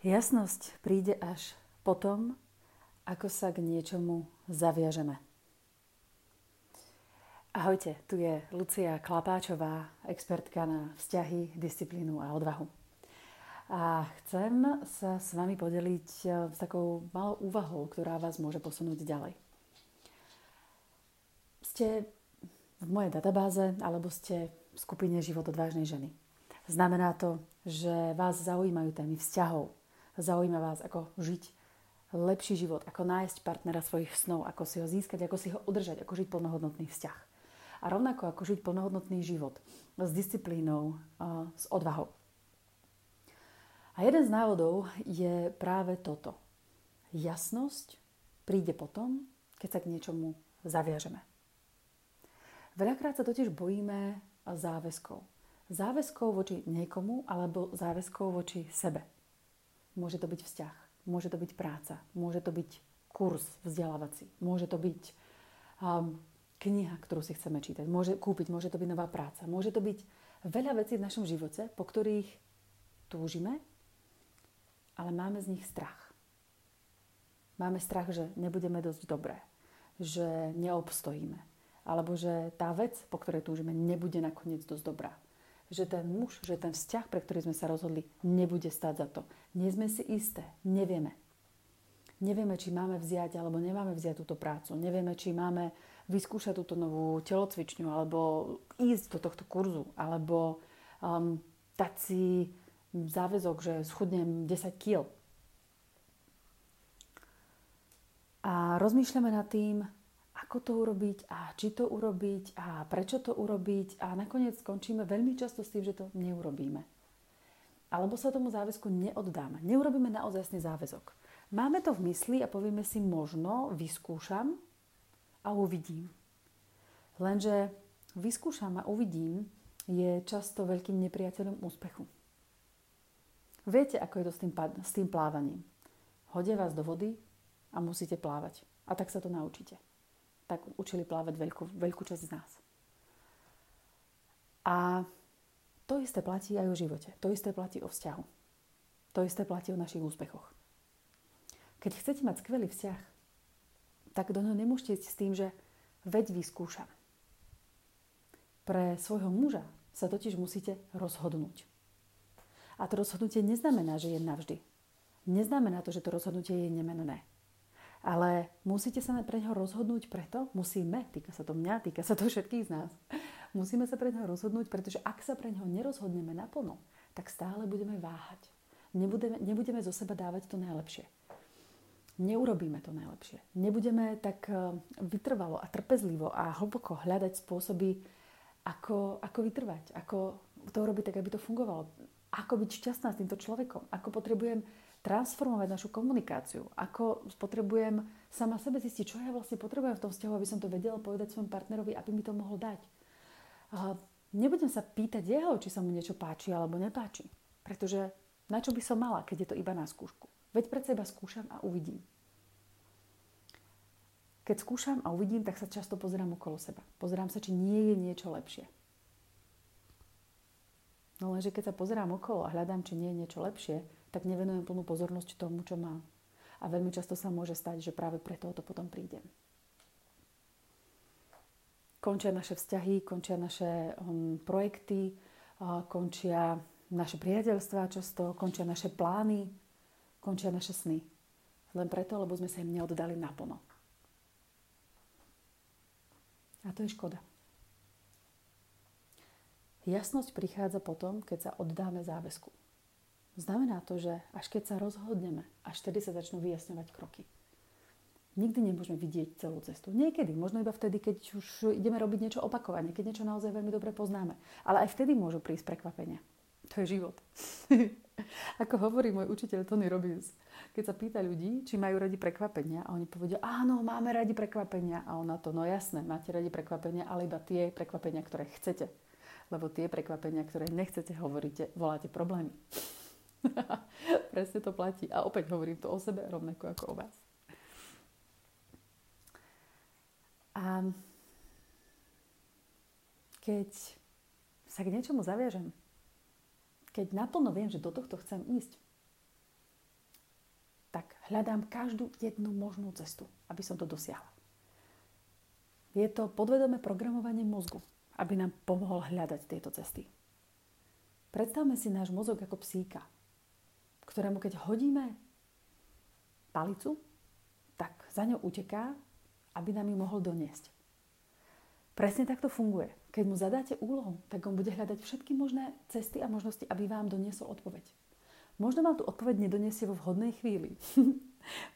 Jasnosť príde až potom, ako sa k niečomu zaviažeme. Ahojte, tu je Lucia Klapáčová, expertka na vzťahy, disciplínu a odvahu. A chcem sa s vami podeliť eh, s takou malou úvahou, ktorá vás môže posunúť ďalej. Ste v mojej databáze alebo ste v skupine Život odvážnej ženy. Znamená to, že vás zaujímajú témy vzťahov, Zaujíma vás, ako žiť lepší život, ako nájsť partnera svojich snov, ako si ho získať, ako si ho udržať, ako žiť plnohodnotný vzťah. A rovnako ako žiť plnohodnotný život s disciplínou, s odvahou. A jeden z návodov je práve toto. Jasnosť príde potom, keď sa k niečomu zaviažeme. Veľakrát sa totiž bojíme záväzkov. Záväzkov voči niekomu alebo záväzkov voči sebe. Môže to byť vzťah, môže to byť práca, môže to byť kurz vzdelávací, môže to byť um, kniha, ktorú si chceme čítať, môže kúpiť, môže to byť nová práca, môže to byť veľa vecí v našom živote, po ktorých túžime, ale máme z nich strach. Máme strach, že nebudeme dosť dobré, že neobstojíme, alebo že tá vec, po ktorej túžime, nebude nakoniec dosť dobrá že ten muž, že ten vzťah, pre ktorý sme sa rozhodli, nebude stáť za to. Nie sme si isté, nevieme. Nevieme, či máme vziať alebo nemáme vziať túto prácu. Nevieme, či máme vyskúšať túto novú telocvičňu alebo ísť do tohto kurzu alebo um, dať si záväzok, že schudnem 10 kg. A rozmýšľame nad tým, ako to urobiť a či to urobiť a prečo to urobiť a nakoniec skončíme veľmi často s tým, že to neurobíme. Alebo sa tomu záväzku neoddáme. Neurobíme naozaj záväzok. Máme to v mysli a povieme si možno, vyskúšam a uvidím. Lenže vyskúšam a uvidím je často veľkým nepriateľom úspechu. Viete, ako je to s tým, s tým plávaním. Hodia vás do vody a musíte plávať. A tak sa to naučíte tak učili plávať veľkú, veľkú časť z nás. A to isté platí aj o živote. To isté platí o vzťahu. To isté platí o našich úspechoch. Keď chcete mať skvelý vzťah, tak do neho nemôžete ísť s tým, že veď vyskúšam. Pre svojho muža sa totiž musíte rozhodnúť. A to rozhodnutie neznamená, že je navždy. Neznamená to, že to rozhodnutie je nemenné. Ale musíte sa pre neho rozhodnúť preto, musíme, týka sa to mňa, týka sa to všetkých z nás, musíme sa pre neho rozhodnúť, pretože ak sa pre neho nerozhodneme naplno, tak stále budeme váhať. Nebudeme, nebudeme zo seba dávať to najlepšie. Neurobíme to najlepšie. Nebudeme tak eh, vytrvalo a trpezlivo a hlboko hľadať spôsoby, ako, ako vytrvať, ako to urobiť tak, aby to fungovalo. Ako byť šťastná s týmto človekom. Ako potrebujem transformovať našu komunikáciu. Ako potrebujem sama sebe zistiť, čo ja vlastne potrebujem v tom vzťahu, aby som to vedela povedať svojom partnerovi, aby mi to mohol dať. Nebudem sa pýtať jeho, či sa mu niečo páči alebo nepáči. Pretože na čo by som mala, keď je to iba na skúšku? Veď pred seba skúšam a uvidím. Keď skúšam a uvidím, tak sa často pozerám okolo seba. Pozerám sa, či nie je niečo lepšie. No lenže keď sa pozerám okolo a hľadám, či nie je niečo lepšie, tak nevenujem plnú pozornosť tomu, čo mám. A veľmi často sa môže stať, že práve preto to potom prídem. Končia naše vzťahy, končia naše um, projekty, uh, končia naše priateľstvá často, končia naše plány, končia naše sny. Len preto, lebo sme sa im neoddali naplno. A to je škoda. Jasnosť prichádza potom, keď sa oddáme záväzku. Znamená to, že až keď sa rozhodneme, až vtedy sa začnú vyjasňovať kroky. Nikdy nemôžeme vidieť celú cestu. Niekedy, možno iba vtedy, keď už ideme robiť niečo opakovane, keď niečo naozaj veľmi dobre poznáme. Ale aj vtedy môžu prísť prekvapenia. To je život. Ako hovorí môj učiteľ Tony Robbins, keď sa pýta ľudí, či majú radi prekvapenia a oni povedia, áno, máme radi prekvapenia. A ona to, no jasné, máte radi prekvapenia, ale iba tie prekvapenia, ktoré chcete. Lebo tie prekvapenia, ktoré nechcete, hovoríte, voláte problémy. Presne to platí. A opäť hovorím to o sebe rovnako ako o vás. A keď sa k niečomu zaviažem, keď naplno viem, že do tohto chcem ísť, tak hľadám každú jednu možnú cestu, aby som to dosiahla. Je to podvedomé programovanie mozgu, aby nám pomohol hľadať tieto cesty. Predstavme si náš mozog ako psíka, ktorému keď hodíme palicu, tak za ňou uteká, aby nám ju mohol doniesť. Presne takto funguje. Keď mu zadáte úlohu, tak on bude hľadať všetky možné cesty a možnosti, aby vám doniesol odpoveď. Možno vám tu odpoveď nedoniesie vo vhodnej chvíli.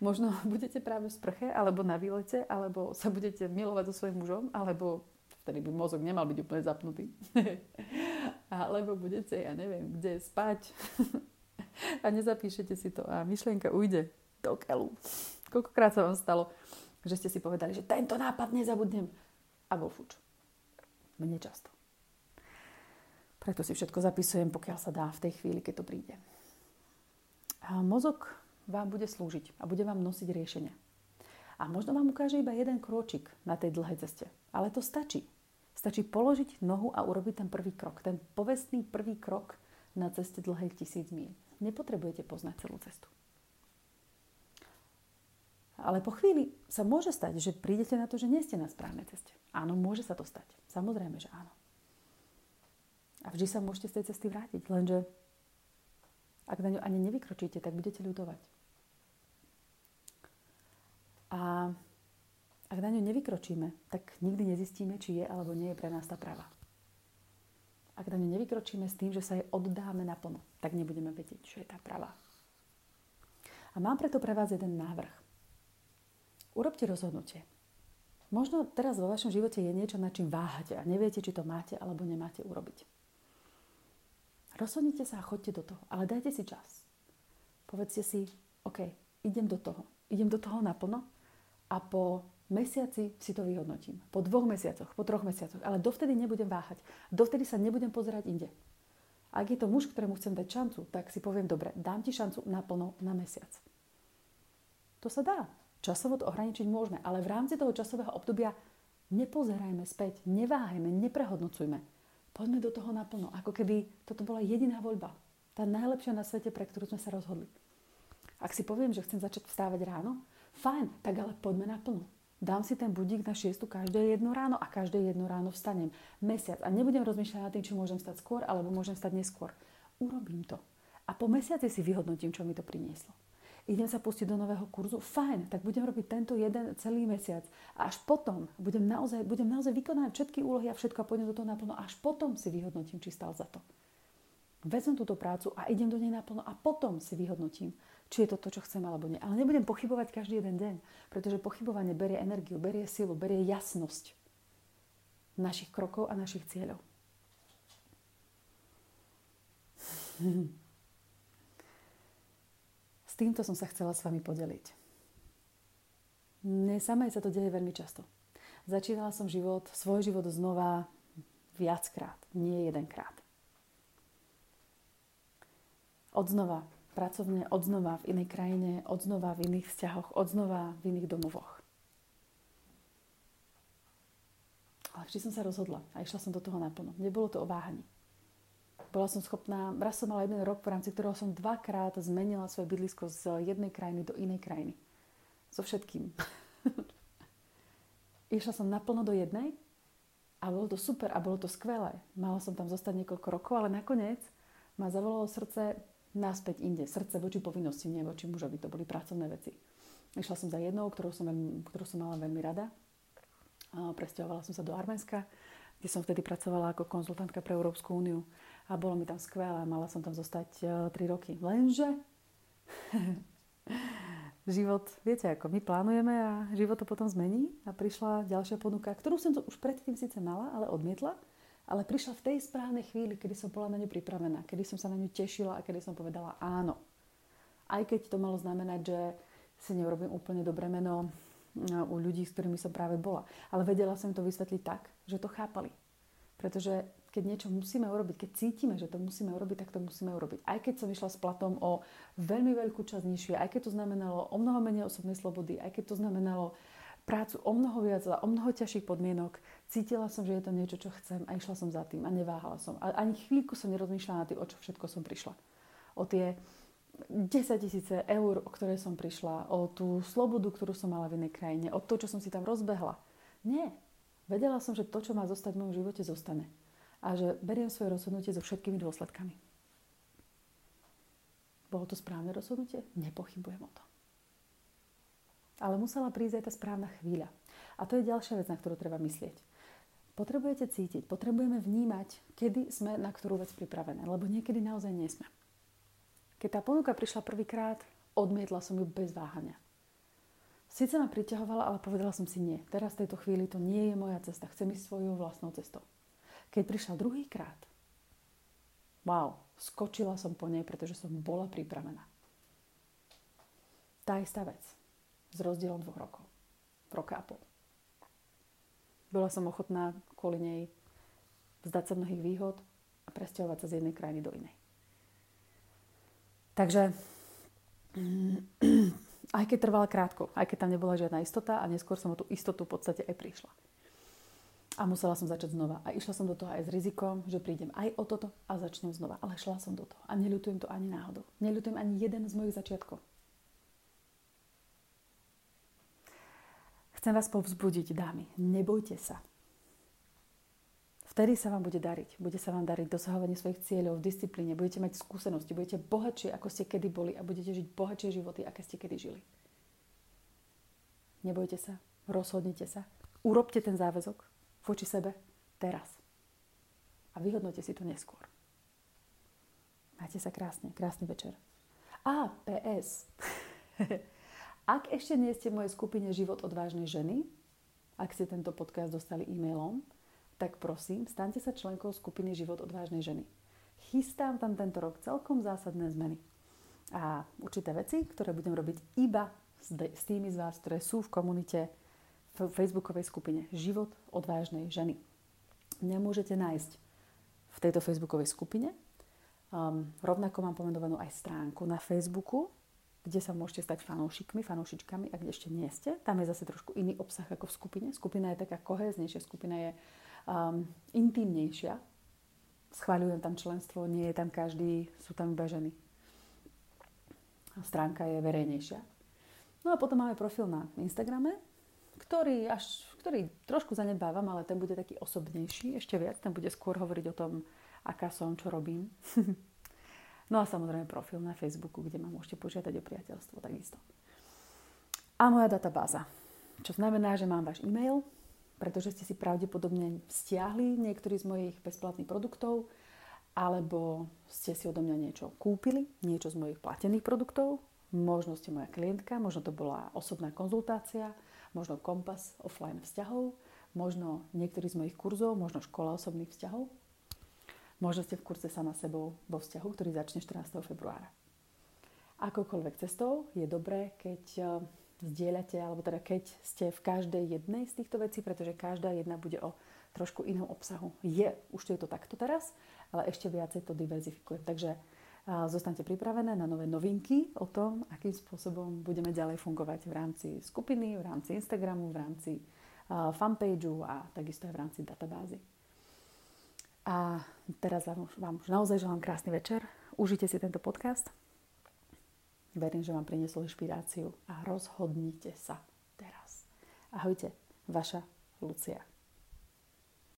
Možno budete práve v sprche, alebo na výlete, alebo sa budete milovať so svojím mužom, alebo vtedy by mozog nemal byť úplne zapnutý. alebo budete, ja neviem, kde spať. a nezapíšete si to a myšlienka ujde do keľu. Koľkokrát sa vám stalo, že ste si povedali, že tento nápad nezabudnem a bol fuč. Mne často. Preto si všetko zapisujem, pokiaľ sa dá v tej chvíli, keď to príde. A mozog vám bude slúžiť a bude vám nosiť riešenie. A možno vám ukáže iba jeden kročik na tej dlhej ceste. Ale to stačí. Stačí položiť nohu a urobiť ten prvý krok. Ten povestný prvý krok na ceste dlhej tisíc míl. Nepotrebujete poznať celú cestu. Ale po chvíli sa môže stať, že prídete na to, že nie ste na správnej ceste. Áno, môže sa to stať. Samozrejme, že áno. A vždy sa môžete z tej cesty vrátiť. Lenže ak na ňu ani nevykročíte, tak budete ľutovať. A ak na ňu nevykročíme, tak nikdy nezistíme, či je alebo nie je pre nás tá práva. Ak na ňu nevykročíme s tým, že sa jej oddáme naplno, tak nebudeme vedieť, čo je tá pravá. A mám preto pre vás jeden návrh. Urobte rozhodnutie. Možno teraz vo vašom živote je niečo, na čím váhate a neviete, či to máte alebo nemáte urobiť. Rozhodnite sa a chodte do toho, ale dajte si čas. Povedzte si, OK, idem do toho. Idem do toho naplno a po mesiaci si to vyhodnotím. Po dvoch mesiacoch, po troch mesiacoch. Ale dovtedy nebudem váhať. Dovtedy sa nebudem pozerať inde. Ak je to muž, ktorému chcem dať šancu, tak si poviem, dobre, dám ti šancu naplno na mesiac. To sa dá. Časovo to ohraničiť môžeme, ale v rámci toho časového obdobia nepozerajme späť, neváhajme, neprehodnocujme. Poďme do toho naplno, ako keby toto bola jediná voľba. Tá najlepšia na svete, pre ktorú sme sa rozhodli. Ak si poviem, že chcem začať vstávať ráno, fajn, tak ale poďme naplno. Dám si ten budík na šiestu každé jedno ráno a každé jedno ráno vstanem. Mesiac a nebudem rozmýšľať nad tým, či môžem stať skôr alebo môžem stať neskôr. Urobím to. A po mesiaci si vyhodnotím, čo mi to prinieslo idem sa pustiť do nového kurzu, fajn, tak budem robiť tento jeden celý mesiac. A až potom budem naozaj, budem naozaj vykonávať všetky úlohy a všetko a pôjdem do toho naplno. Až potom si vyhodnotím, či stal za to. Vezmem túto prácu a idem do nej naplno a potom si vyhodnotím, či je to to, čo chcem alebo nie. Ale nebudem pochybovať každý jeden deň, pretože pochybovanie berie energiu, berie silu, berie jasnosť našich krokov a našich cieľov. S týmto som sa chcela s vami podeliť. Mne samej sa to deje veľmi často. Začínala som život, svoj život znova viackrát, nie jedenkrát. Odznova pracovne, odznova v inej krajine, odznova v iných vzťahoch, odznova v iných domovoch. Ale vždy som sa rozhodla a išla som do toho naplno. Nebolo to o váhaní. Bola som schopná, raz som mala jeden rok, v rámci ktorého som dvakrát zmenila svoje bydlisko z jednej krajiny do inej krajiny. So všetkým. Išla som naplno do jednej a bolo to super a bolo to skvelé. Mala som tam zostať niekoľko rokov, ale nakoniec ma zavolalo srdce naspäť inde. Srdce voči povinnosti, nie voči mužovi. To boli pracovné veci. Išla som za jednou, ktorú som, ktorú som mala veľmi rada. Presťahovala som sa do Arménska, kde som vtedy pracovala ako konzultantka pre Európsku úniu a bolo mi tam skvelé. Mala som tam zostať 3 e, roky. Lenže život, viete ako, my plánujeme a život to potom zmení a prišla ďalšia ponuka, ktorú som to už predtým síce mala, ale odmietla, ale prišla v tej správnej chvíli, kedy som bola na ňu pripravená, kedy som sa na ňu tešila a kedy som povedala áno. Aj keď to malo znamenať, že si neurobím úplne dobré meno e, u ľudí, s ktorými som práve bola. Ale vedela som to vysvetliť tak, že to chápali. Pretože keď niečo musíme urobiť, keď cítime, že to musíme urobiť, tak to musíme urobiť. Aj keď som išla s platom o veľmi veľkú časť nižšie, aj keď to znamenalo o mnoho menej osobnej slobody, aj keď to znamenalo prácu o mnoho viac a o mnoho ťažších podmienok, cítila som, že je to niečo, čo chcem a išla som za tým a neváhala som. A ani chvíľku som nerozmýšľala na tým, o čo všetko som prišla. O tie 10 tisíce eur, o ktoré som prišla, o tú slobodu, ktorú som mala v inej krajine, o to, čo som si tam rozbehla. Nie. Vedela som, že to, čo má zostať v mojom živote, zostane. A že beriem svoje rozhodnutie so všetkými dôsledkami. Bolo to správne rozhodnutie? Nepochybujem o tom. Ale musela prísť aj tá správna chvíľa. A to je ďalšia vec, na ktorú treba myslieť. Potrebujete cítiť, potrebujeme vnímať, kedy sme na ktorú vec pripravené, lebo niekedy naozaj nie sme. Keď tá ponuka prišla prvýkrát, odmietla som ju bez váhania. Sice ma priťahovala, ale povedala som si nie. Teraz v tejto chvíli to nie je moja cesta. Chcem ísť svojou vlastnou cestou. Keď prišla druhýkrát, wow, skočila som po nej, pretože som bola pripravená. Tá istá vec. S rozdielom dvoch rokov. Roka a pol. Bola som ochotná kvôli nej vzdať sa mnohých výhod a presťahovať sa z jednej krajiny do inej. Takže aj keď trvala krátko, aj keď tam nebola žiadna istota a neskôr som o tú istotu v podstate aj prišla. A musela som začať znova. A išla som do toho aj s rizikom, že prídem aj o toto a začnem znova. Ale šla som do toho. A neľutujem to ani náhodou. Neľutujem ani jeden z mojich začiatkov. Chcem vás povzbudiť, dámy. Nebojte sa. Vtedy sa vám bude dariť. Bude sa vám dariť dosahovanie svojich cieľov disciplíne. Budete mať skúsenosti, budete bohatšie, ako ste kedy boli a budete žiť bohatšie životy, aké ste kedy žili. Nebojte sa, rozhodnite sa, urobte ten záväzok voči sebe teraz. A vyhodnote si to neskôr. Máte sa krásne, krásny večer. A, PS. ak ešte nie ste v mojej skupine Život odvážnej ženy, ak ste tento podcast dostali e-mailom, tak prosím, staňte sa členkou skupiny Život odvážnej ženy. Chystám tam tento rok celkom zásadné zmeny. A určité veci, ktoré budem robiť iba s, tými z vás, ktoré sú v komunite v facebookovej skupine Život odvážnej ženy. Nemôžete nájsť v tejto facebookovej skupine. Um, rovnako mám pomenovanú aj stránku na Facebooku, kde sa môžete stať fanúšikmi, fanúšičkami, ak ešte nie ste. Tam je zase trošku iný obsah ako v skupine. Skupina je taká kohéznejšia, skupina je um, intimnejšia. Schváľujem tam členstvo, nie je tam každý, sú tam iba ženy. Stránka je verejnejšia. No a potom máme profil na Instagrame, ktorý, až, ktorý trošku zanedbávam, ale ten bude taký osobnejší, ešte viac. Ten bude skôr hovoriť o tom, aká som, čo robím. no a samozrejme profil na Facebooku, kde ma môžete požiadať o priateľstvo takisto. A moja databáza. Čo znamená, že mám váš e-mail, pretože ste si pravdepodobne stiahli niektorý z mojich bezplatných produktov alebo ste si odo mňa niečo kúpili, niečo z mojich platených produktov, možno ste moja klientka, možno to bola osobná konzultácia, možno kompas offline vzťahov, možno niektorý z mojich kurzov, možno škola osobných vzťahov. Možno ste v kurze sama sebou vo vzťahu, ktorý začne 14. februára. Akokoľvek cestou je dobré, keď zdieľate, alebo teda keď ste v každej jednej z týchto vecí, pretože každá jedna bude o trošku inom obsahu. Je, už je to takto teraz, ale ešte viacej to diverzifikujem. Takže zostanete pripravené na nové novinky o tom, akým spôsobom budeme ďalej fungovať v rámci skupiny, v rámci Instagramu, v rámci fanpageu a takisto aj v rámci databázy. A teraz vám už, vám už naozaj želám krásny večer. Užite si tento podcast. Verím, že vám prinieslo inšpiráciu a rozhodnite sa teraz. Ahojte, vaša Lucia.